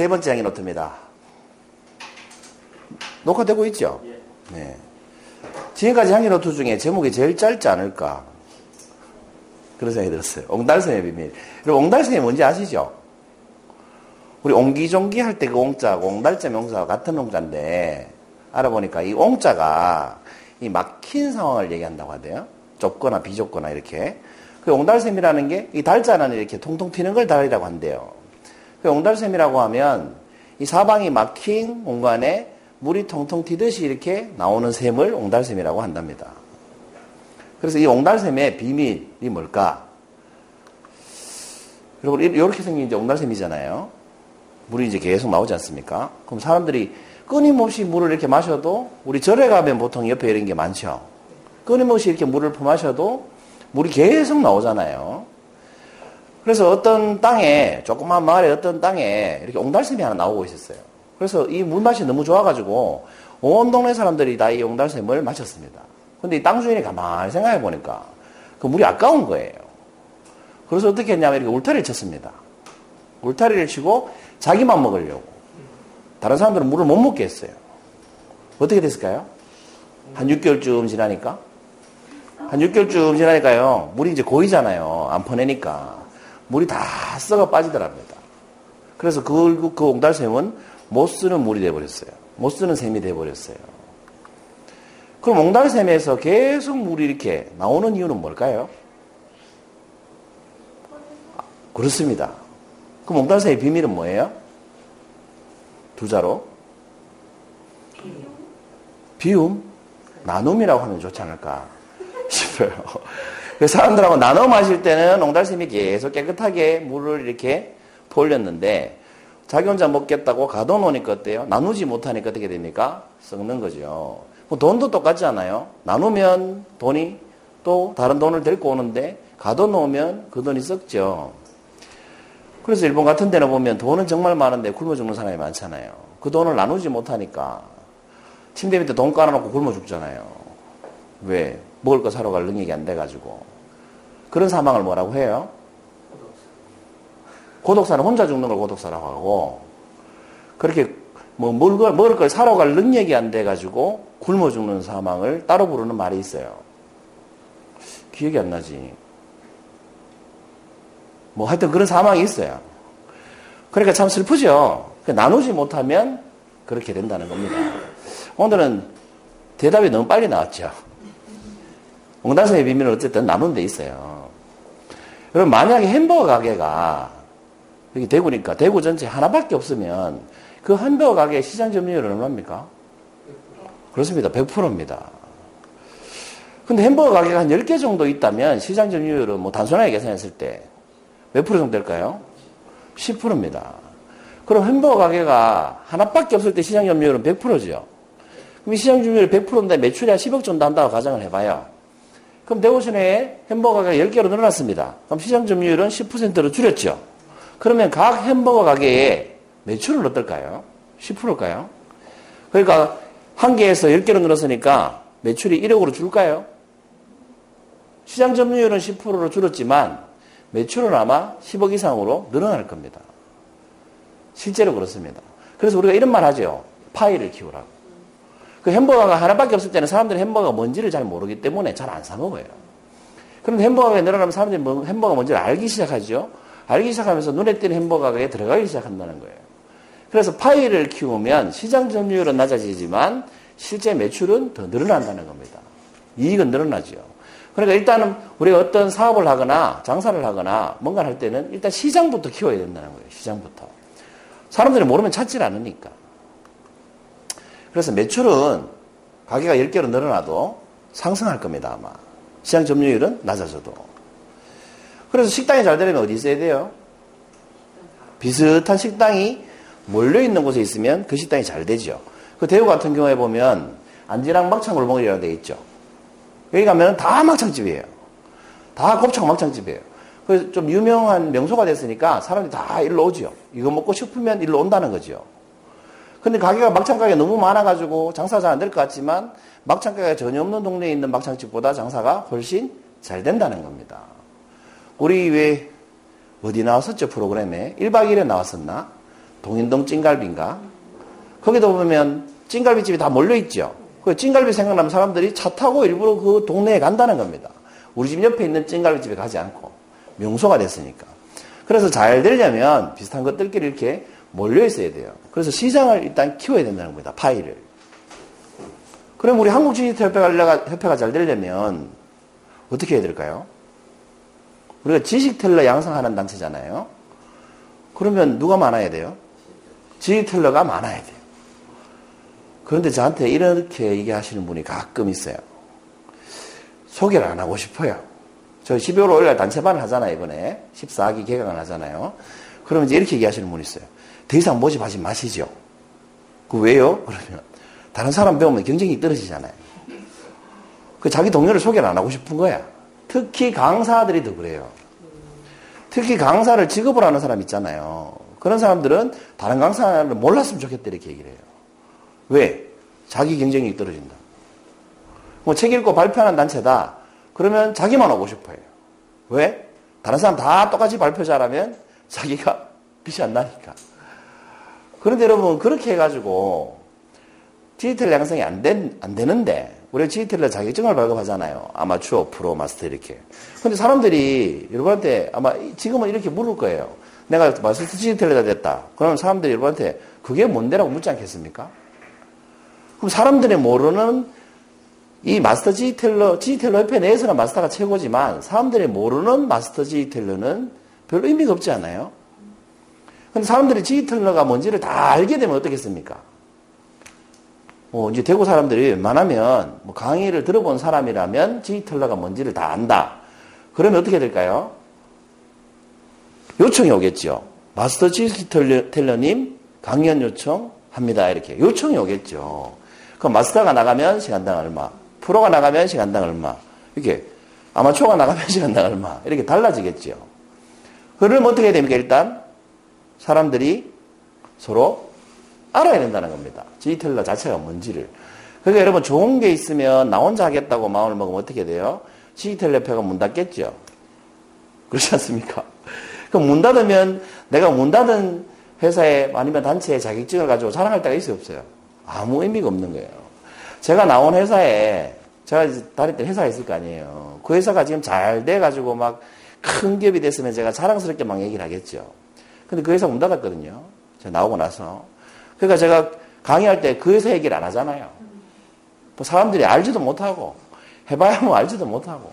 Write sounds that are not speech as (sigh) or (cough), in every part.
103번째 향기 노트입니다. 녹화되고 있죠? 네. 지금까지 향기 노트 중에 제목이 제일 짧지 않을까? 그런 생각이 들었어요. 옹달샘의 비밀. 여러분, 옹달샘이 뭔지 아시죠? 우리 옹기종기 할 때 그 옹자하고 옹달샘 옹자와 같은 옹자인데, 알아보니까 이 옹자가 이 막힌 상황을 얘기한다고 하대요. 좁거나 비좁거나 이렇게. 그 옹달샘이라는 게 이 달자는 이렇게 통통 튀는 걸 달이라고 한대요. 그 옹달샘이라고 하면 이 사방이 막힌 공간에 물이 통통 튀듯이 이렇게 나오는 샘을 옹달샘이라고 한답니다. 그래서 이 옹달샘의 비밀이 뭘까? 여러분, 이렇게 생긴 이제 옹달샘이잖아요. 물이 이제 계속 나오지 않습니까? 그럼 사람들이 끊임없이 물을 이렇게 마셔도 우리 절에 가면 보통 옆에 이런 게 많죠. 끊임없이 이렇게 물을 퍼마셔도 물이 계속 나오잖아요. 그래서 어떤 땅에, 조그만 마을에 어떤 땅에 이렇게 옹달샘이 하나 나오고 있었어요. 그래서 이 물맛이 너무 좋아가지고 온 동네 사람들이 다 이 옹달샘을 마셨습니다. 근데 이 땅 주인이 가만히 생각해 보니까 그 물이 아까운 거예요. 그래서 어떻게 했냐면 이렇게 울타리를 쳤습니다. 울타리를 치고 자기만 먹으려고. 다른 사람들은 물을 못 먹게 했어요. 어떻게 됐을까요? 한 6개월쯤 지나니까? 한 6개월쯤 지나니까요. 물이 이제 고이잖아요. 안 퍼내니까. 물이 다 썩어 빠지더랍니다. 그래서 그, 그 옹달샘은 못 쓰는 물이 돼버렸어요. 못 쓰는 샘이 돼버렸어요. 그럼 옹달샘에서 계속 물이 이렇게 나오는 이유는 뭘까요? 그렇습니다. 그럼 옹달샘의 비밀은 뭐예요? 두 자로? 비움? 나눔이라고 하면 좋지 않을까 싶어요. 사람들하고 나눠 마실 때는 옹달샘이 계속 깨끗하게 물을 이렇게 돌렸는데 자기 혼자 먹겠다고 가둬놓으니까 어때요? 나누지 못하니까 어떻게 됩니까? 썩는 거죠. 뭐 돈도 똑같지 않아요? 나누면 돈이 또 다른 돈을 데리고 오는데 가둬놓으면 그 돈이 썩죠. 그래서 일본 같은 데는 보면 돈은 정말 많은데 굶어 죽는 사람이 많잖아요. 그 돈을 나누지 못하니까 침대 밑에 돈 깔아놓고 굶어 죽잖아요. 왜? 먹을 거 사러 갈 능력이 안 돼가지고. 그런 사망을 뭐라고 해요? 고독사는 혼자 죽는 걸 고독사라고 하고, 그렇게 뭐 먹을 걸, 먹을 걸 사러 갈 능력이 안 돼가지고 굶어 죽는 사망을 따로 부르는 말이 있어요. 기억이 안 나지. 뭐 하여튼 그런 사망이 있어요. 그러니까 참 슬프죠. 나누지 못하면 그렇게 된다는 겁니다. 오늘은 대답이 너무 빨리 나왔죠. 옹달샘의 비밀은 어쨌든 나눈 데 있어요. 여러분, 만약에 햄버거 가게가 여기 대구니까 대구 전체 하나밖에 없으면 그 햄버거 가게 시장 점유율은 얼마입니까? 그렇습니다. 100%입니다. 근데 햄버거 가게가 한 10개 정도 있다면 시장 점유율은 뭐 단순하게 계산했을 때 몇 프로 정도 될까요? 10%입니다. 그럼 햄버거 가게가 하나밖에 없을 때 시장 점유율은 100%죠. 그럼 시장 점유율 100%인데 매출이 한 10억 정도 한다고 가정을 해봐요. 그럼 대구시내에 햄버거가 10개로 늘어났습니다. 그럼 시장 점유율은 10%로 줄였죠. 그러면 각 햄버거 가게에 매출은 어떨까요? 10%일까요? 그러니까 한 개에서 10개로 늘었으니까 매출이 1억으로 줄까요? 시장 점유율은 10%로 줄었지만 매출은 아마 10억 이상으로 늘어날 겁니다. 실제로 그렇습니다. 그래서 우리가 이런 말 하죠. 파이를 키우라고. 그 햄버거가 하나밖에 없을 때는 사람들이 햄버거가 뭔지를 잘 모르기 때문에 잘 안 사먹어요. 그런데 햄버거가 늘어나면 사람들이 뭐 햄버거가 뭔지를 알기 시작하죠. 알기 시작하면서 눈에 띄는 햄버거에 들어가기 시작한다는 거예요. 그래서 파이를 키우면 시장 점유율은 낮아지지만 실제 매출은 더 늘어난다는 겁니다. 이익은 늘어나죠. 그러니까 일단은 우리가 어떤 사업을 하거나 장사를 하거나 뭔가 할 때는 일단 시장부터 키워야 된다는 거예요. 시장부터. 사람들이 모르면 찾질 않으니까. 그래서 매출은 가게가 10개로 늘어나도 상승할 겁니다, 아마. 시장 점유율은 낮아져도. 그래서 식당이 잘 되려면 어디 있어야 돼요? 비슷한 식당이 몰려있는 곳에 있으면 그 식당이 잘 되죠. 그 대구 같은 경우에 보면 안지랑 막창 골목이라고 되어 있죠. 여기 가면 다 막창집이에요. 다 곱창 막창집이에요. 그래서 좀 유명한 명소가 됐으니까 사람들이 다 일로 오죠. 이거 먹고 싶으면 일로 온다는 거죠. 근데 가게가 막창 가게 너무 많아가지고 장사가 잘 안 될 것 같지만 막창 가게가 전혀 없는 동네에 있는 막창집보다 장사가 훨씬 잘 된다는 겁니다. 우리 왜 어디 나왔었죠 프로그램에 1박 2일에 나왔었나? 동인동 찐갈비인가? 거기도 보면 찐갈비집이 다 몰려있죠. 그 찐갈비 생각나면 사람들이 차 타고 일부러 그 동네에 간다는 겁니다. 우리 집 옆에 있는 찐갈비집에 가지 않고. 명소가 됐으니까. 그래서 잘 되려면 비슷한 것들끼리 이렇게 몰려 있어야 돼요. 그래서 시장을 일단 키워야 된다는 겁니다. 파이를. 그럼 우리 한국지식협회가 협회가 잘 되려면 어떻게 해야 될까요? 우리가 지식 텔러 양성하는 단체잖아요. 그러면 누가 많아야 돼요? 지식 텔러가 많아야 돼요. 그런데 저한테 이렇게 얘기하시는 분이 가끔 있어요. 소개를 안 하고 싶어요. 저 12월 5일날 단체반을 하잖아요, 이번에. 14기 개강을 하잖아요. 그러면 이제 이렇게 얘기하시는 분이 있어요. 더 이상 모집하지 마시죠. 그 왜요? 그러면 다른 사람 배우면 경쟁이 떨어지잖아요. 그 자기 동료를 소개를 안 하고 싶은 거야. 특히 강사들이 더 그래요. 특히 강사를 직업으로 하는 사람 있잖아요. 그런 사람들은 다른 강사를 몰랐으면 좋겠다 이렇게 얘기를 해요. 왜? 자기 경쟁력이 떨어진다. 뭐 책 읽고 발표하는 단체다. 그러면 자기만 오고 싶어요. 왜? 다른 사람 다 똑같이 발표 잘하면 자기가 (laughs) 빛이 안 나니까. 그런데 여러분 그렇게 해가지고 디지털 양성이 안, 된, 안 되는데 우리 디지털로 자격증을 발급하잖아요. 아마추어, 프로, 마스터 이렇게. 근데 사람들이 여러분한테 아마 지금은 이렇게 물을 거예요. 내가 마스터 디지털로다 됐다. 그러면 사람들이 여러분한테 그게 뭔데라고 묻지 않겠습니까? 그럼 사람들이 모르는 이 마스터 디지털러, 디지털러 협회 내에서는 마스터가 최고지만 사람들이 모르는 마스터 디지털러는 별로 의미가 없지 않아요? 근데 사람들이 디지털러가 뭔지를 다 알게 되면 어떻겠습니까? 뭐 이제 대구 사람들이 웬만하면 뭐 강의를 들어본 사람이라면 디지털러가 뭔지를 다 안다. 그러면 어떻게 될까요? 요청이 오겠죠. 마스터 디지털러님 강연 요청합니다. 이렇게 요청이 오겠죠. 그럼 마스터가 나가면 시간당 얼마, 프로가 나가면 시간당 얼마, 이렇게 아마추어가 나가면 (laughs) 시간당 얼마 이렇게 달라지겠죠. 그럼 어떻게 됩니까? 일단 사람들이 서로 알아야 된다는 겁니다. 디지털러 자체가 뭔지를. 그러니까 여러분 좋은 게 있으면 나 혼자 하겠다고 마음을 먹으면 어떻게 돼요? 디지털 협회가 문 닫겠죠. 그렇지 않습니까? (laughs) 그럼 문 닫으면 내가 문 닫은 회사에 아니면 단체에 자격증을 가지고 자랑할 때가 있어요 없어요? 아무 의미가 없는 거예요. 제가 나온 회사에 제가 다닐 회사가 있을 거 아니에요. 그 회사가 지금 잘 돼가지고 막 큰 기업이 됐으면 제가 자랑스럽게 막 얘기를 하겠죠. 근데 그 회사 문 닫았거든요. 제가 나오고 나서. 그러니까 제가 강의할 때 그 회사 얘기를 안 하잖아요. 뭐 사람들이 알지도 못하고 해봐야 뭐 알지도 못하고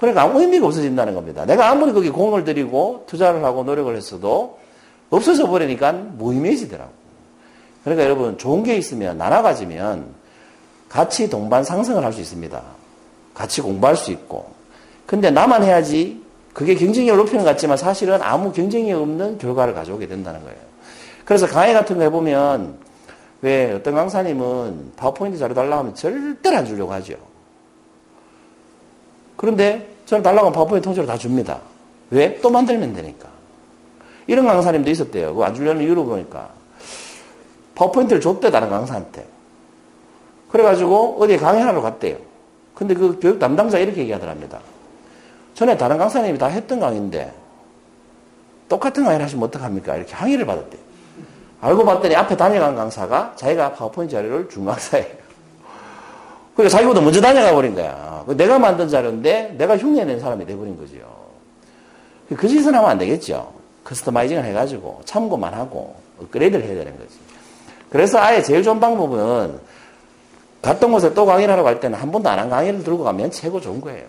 그러니까 아무 의미가 없어진다는 겁니다. 내가 아무리 거기 공을 들이고 투자를 하고 노력을 했어도 없어져 버리니까 무의미해지더라고. 그러니까 여러분 좋은 게 있으면 나눠 가지면 같이 동반 상승을 할 수 있습니다. 같이 공부할 수 있고. 근데 나만 해야지 그게 경쟁력을 높이는 것 같지만 사실은 아무 경쟁력 없는 결과를 가져오게 된다는 거예요. 그래서 강의 같은 거 해보면 왜 어떤 강사님은 파워포인트 자료 달라고 하면 절대로 안 주려고 하죠. 그런데 저는 달라고 하면 파워포인트 통째로 다 줍니다. 왜? 또 만들면 되니까. 이런 강사님도 있었대요. 그거 안 주려는 이유로 보니까. 파워포인트를 줬대, 다른 강사한테. 그래가지고 어디에 강의하러 갔대요. 근데 그 교육 담당자 이렇게 얘기하더랍니다. 전에 다른 강사님이 다 했던 강의인데 똑같은 강의를 하시면 어떡합니까? 이렇게 항의를 받았대요. 알고 봤더니 앞에 다녀간 강사가 자기가 파워포인트 자료를 준 강사예요. 그러니까 자기보다 먼저 다녀가 버린 거야. 내가 만든 자료인데 내가 흉내낸 사람이 돼버린 거죠. 그 짓은 하면 안 되겠죠. 커스터마이징을 해가지고 참고만 하고 업그레이드를 해야 되는 거지. 그래서 아예 제일 좋은 방법은 갔던 곳에 또 강의를 하러 갈 때는 한 번도 안 한 강의를 들고 가면 최고 좋은 거예요.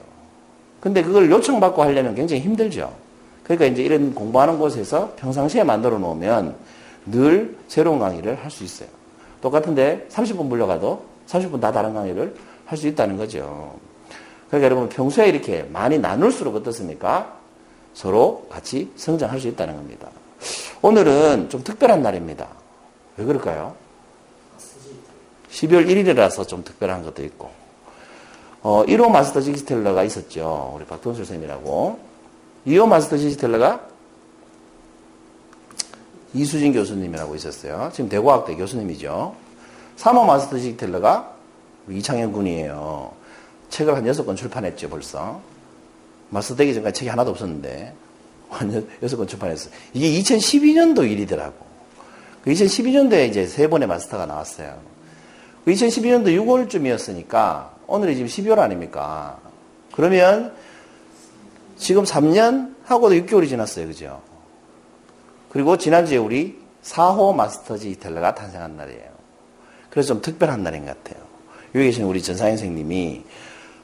근데 그걸 요청받고 하려면 굉장히 힘들죠. 그러니까 이제 이런 공부하는 곳에서 평상시에 만들어 놓으면 늘 새로운 강의를 할 수 있어요. 똑같은데 30분 물려가도 30분 다 다른 강의를 할 수 있다는 거죠. 그러니까 여러분 평소에 이렇게 많이 나눌수록 어떻습니까? 서로 같이 성장할 수 있다는 겁니다. 오늘은 좀 특별한 날입니다. 왜 그럴까요? 12월 1일이라서 좀 특별한 것도 있고, 어, 1호 마스터 지기스텔러가 있었죠. 우리 박동철 선생님이라고. 2호 마스터 지기스텔러가 이수진 교수님이라고 있었어요. 지금 대구학대 교수님이죠. 3호 마스터 지기텔러가 이창현 군이에요. 책을 한 6권 출판했죠, 벌써. 마스터 되기 전까지 책이 하나도 없었는데, 한 6권 출판했어요. 이게 2012년도 일이더라고. 2012년도에 이제 세 번의 마스터가 나왔어요. 2012년도 6월쯤이었으니까 오늘이 지금 12월 아닙니까? 그러면 지금 3년 하고도 6개월이 지났어요. 그죠? 그리고 지난주에 우리 4호 마스터즈 이텔러가 탄생한 날이에요. 그래서 좀 특별한 날인 것 같아요. 여기 계신 우리 전상현 선생님이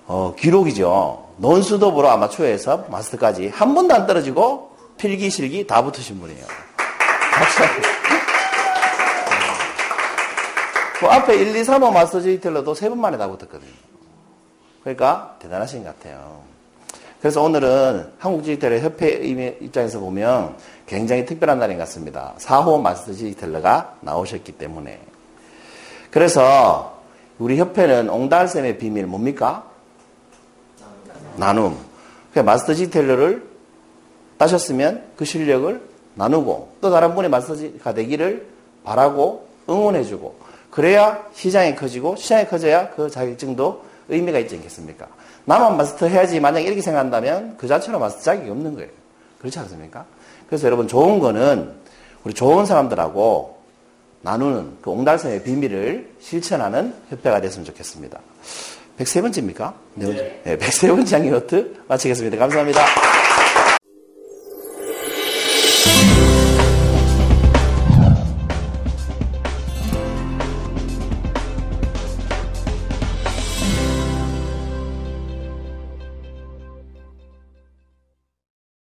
어, 기록이죠. 논수도부로 아마추어에서 마스터까지 한 번도 안 떨어지고 필기, 실기 다 붙으신 분이에요. (laughs) 그 앞에 1, 2, 3호 마스터즈 이텔러도 세 번 만에 다 붙었거든요. 그러니까 대단하신 것 같아요. 그래서 오늘은 한국디지털 협회 입장에서 보면 굉장히 특별한 날인 것 같습니다. 4호 마스터 디지털러가 나오셨기 때문에. 그래서 우리 협회는 옹달샘의 비밀 뭡니까? 나눔. 그러니까 마스터 디지털러를 따셨으면 그 실력을 나누고 또 다른 분의 마스터가 되기를 바라고 응원해주고 그래야 시장이 커지고 시장이 커져야 그 자격증도 의미가 있지 않겠습니까? 나만 마스터 해야지 만약 이렇게 생각한다면 그 자체로 마스터 자격이 없는 거예요. 그렇지 않습니까? 그래서 여러분 좋은 거는 우리 좋은 사람들하고 나누는 그 옹달샘의 비밀을 실천하는 협회가 됐으면 좋겠습니다. 103번째입니까? 네. 네 103번째 장기노트 마치겠습니다. 감사합니다.